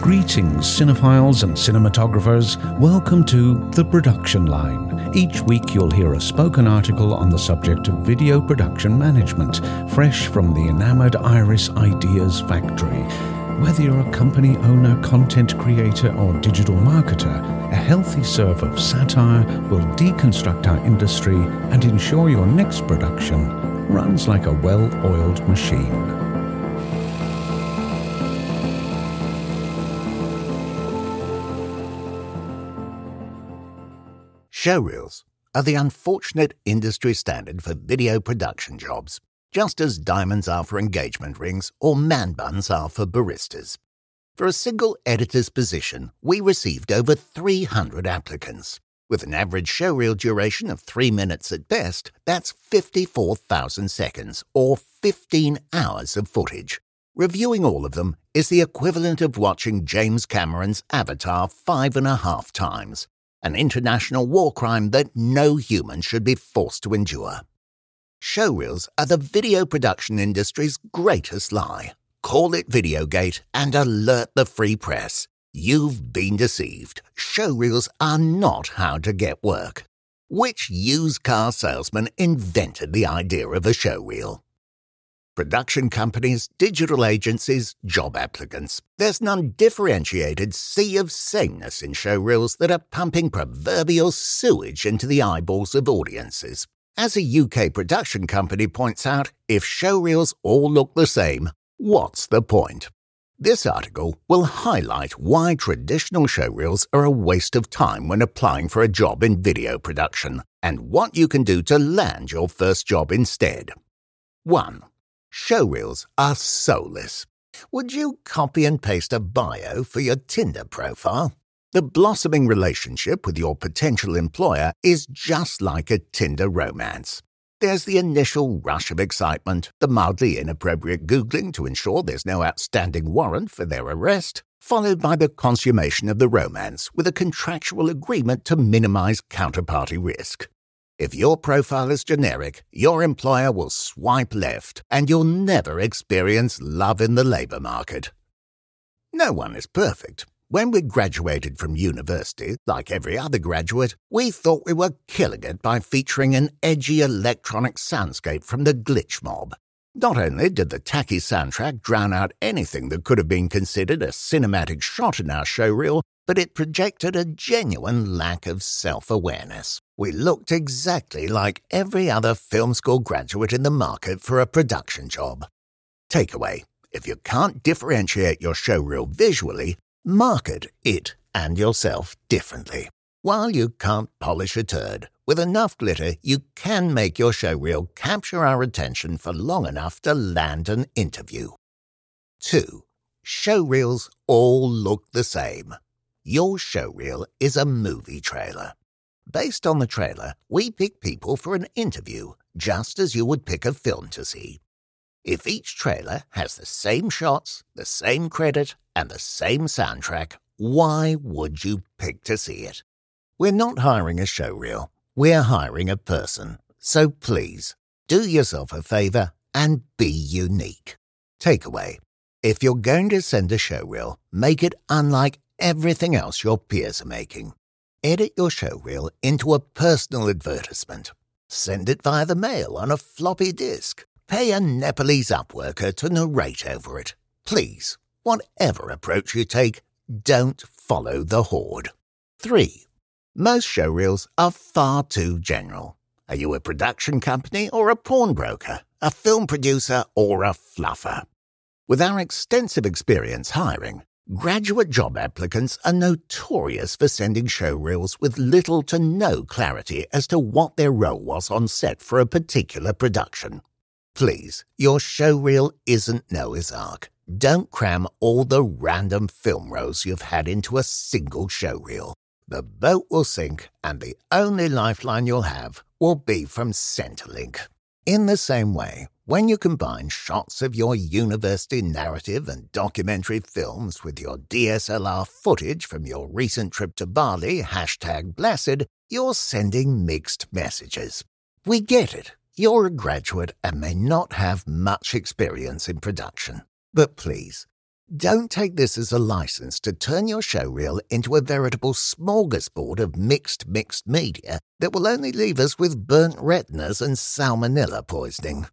Greetings, cinephiles and cinematographers. Welcome to The Production Line. Each week you'll hear a spoken article on the subject of video production management, fresh from the Enamoured Iris ideas factory. Whether you're a company owner, content creator, or digital marketer, a healthy serve of satire will deconstruct our industry and ensure your next production runs like a well oiled machine. Showreels are the unfortunate industry standard for video production jobs, just as diamonds are for engagement rings or man buns are for baristas. For a single editor's position, we received over 300 applicants. With an average showreel duration of 3 minutes at best, that's 54,000 seconds, or 15 hours of footage. Reviewing all of them is the equivalent of watching James Cameron's Avatar five and a half times an international war crime that no human should be forced to endure. Showreels are the video production industry's greatest lie. Call it Videogate and alert the free press. You've been deceived. Showreels are not how to get work. Which used car salesman invented the idea of a showreel? Production companies, digital agencies, job applicants. There's an undifferentiated sea of sameness in showreels that are pumping proverbial sewage into the eyeballs of audiences. As a UK production company points out, if showreels all look the same, what's the point? This article will highlight why traditional showreels are a waste of time when applying for a job in video production and what you can do to land your first job instead. 1. Showreels are soulless. Would you copy and paste a bio for your Tinder profile? The blossoming relationship with your potential employer is just like a Tinder romance. There's the initial rush of excitement, the mildly inappropriate Googling to ensure there's no outstanding warrant for their arrest, followed by the consummation of the romance with a contractual agreement to minimize counterparty risk. If your profile is generic, your employer will swipe left and you'll never experience love in the labour market. No one is perfect. When we graduated from university, like every other graduate, we thought we were killing it by featuring an edgy electronic soundscape from the glitch mob. Not only did the tacky soundtrack drown out anything that could have been considered a cinematic shot in our showreel, but it projected a genuine lack of self awareness. We looked exactly like every other film school graduate in the market for a production job. Takeaway if you can't differentiate your showreel visually, market it and yourself differently. While you can't polish a turd, with enough glitter, you can make your showreel capture our attention for long enough to land an interview. 2. Showreels all look the same. Your showreel is a movie trailer. Based on the trailer, we pick people for an interview, just as you would pick a film to see. If each trailer has the same shots, the same credit, and the same soundtrack, why would you pick to see it? We're not hiring a showreel, we're hiring a person. So please, do yourself a favor and be unique. Takeaway If you're going to send a showreel, make it unlike everything else your peers are making. Edit your showreel into a personal advertisement. Send it via the mail on a floppy disk. Pay a Nepalese upworker to narrate over it. Please, whatever approach you take, don't follow the horde. 3. Most showreels are far too general. Are you a production company or a pawnbroker, a film producer or a fluffer? With our extensive experience hiring, graduate job applicants are notorious for sending showreels with little to no clarity as to what their role was on set for a particular production. Please, your showreel isn't Noah's Ark. Don't cram all the random film roles you've had into a single showreel. The boat will sink, and the only lifeline you'll have will be from Centrelink. In the same way, when you combine shots of your university narrative and documentary films with your DSLR footage from your recent trip to Bali, hashtag blessed, you're sending mixed messages. We get it. You're a graduate and may not have much experience in production. But please, don't take this as a license to turn your showreel into a veritable smorgasbord of mixed, mixed media that will only leave us with burnt retinas and salmonella poisoning.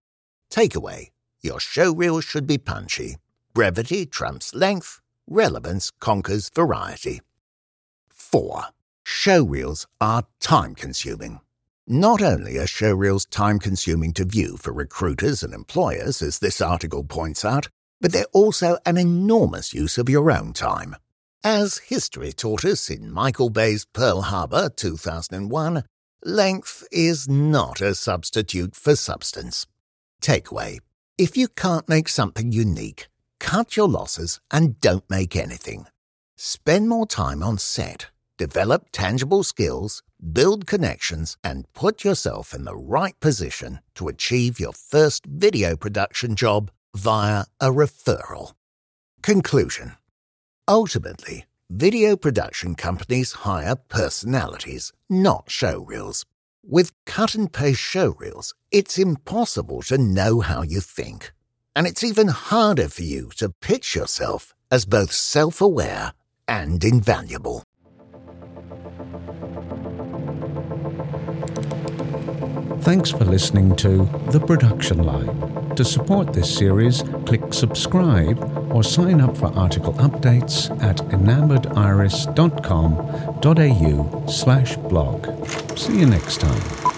Takeaway Your showreel should be punchy. Brevity trumps length, relevance conquers variety. 4. Showreels are time consuming. Not only are showreels time consuming to view for recruiters and employers, as this article points out, but they're also an enormous use of your own time. As history taught us in Michael Bay's Pearl Harbor 2001, length is not a substitute for substance. Takeaway If you can't make something unique, cut your losses and don't make anything. Spend more time on set, develop tangible skills, build connections, and put yourself in the right position to achieve your first video production job via a referral. Conclusion Ultimately, video production companies hire personalities, not showreels. With cut and paste showreels, it's impossible to know how you think. And it's even harder for you to pitch yourself as both self aware and invaluable. Thanks for listening to The Production Line. To support this series, click subscribe or sign up for article updates at enamouredIris.com.au slash blog. See you next time.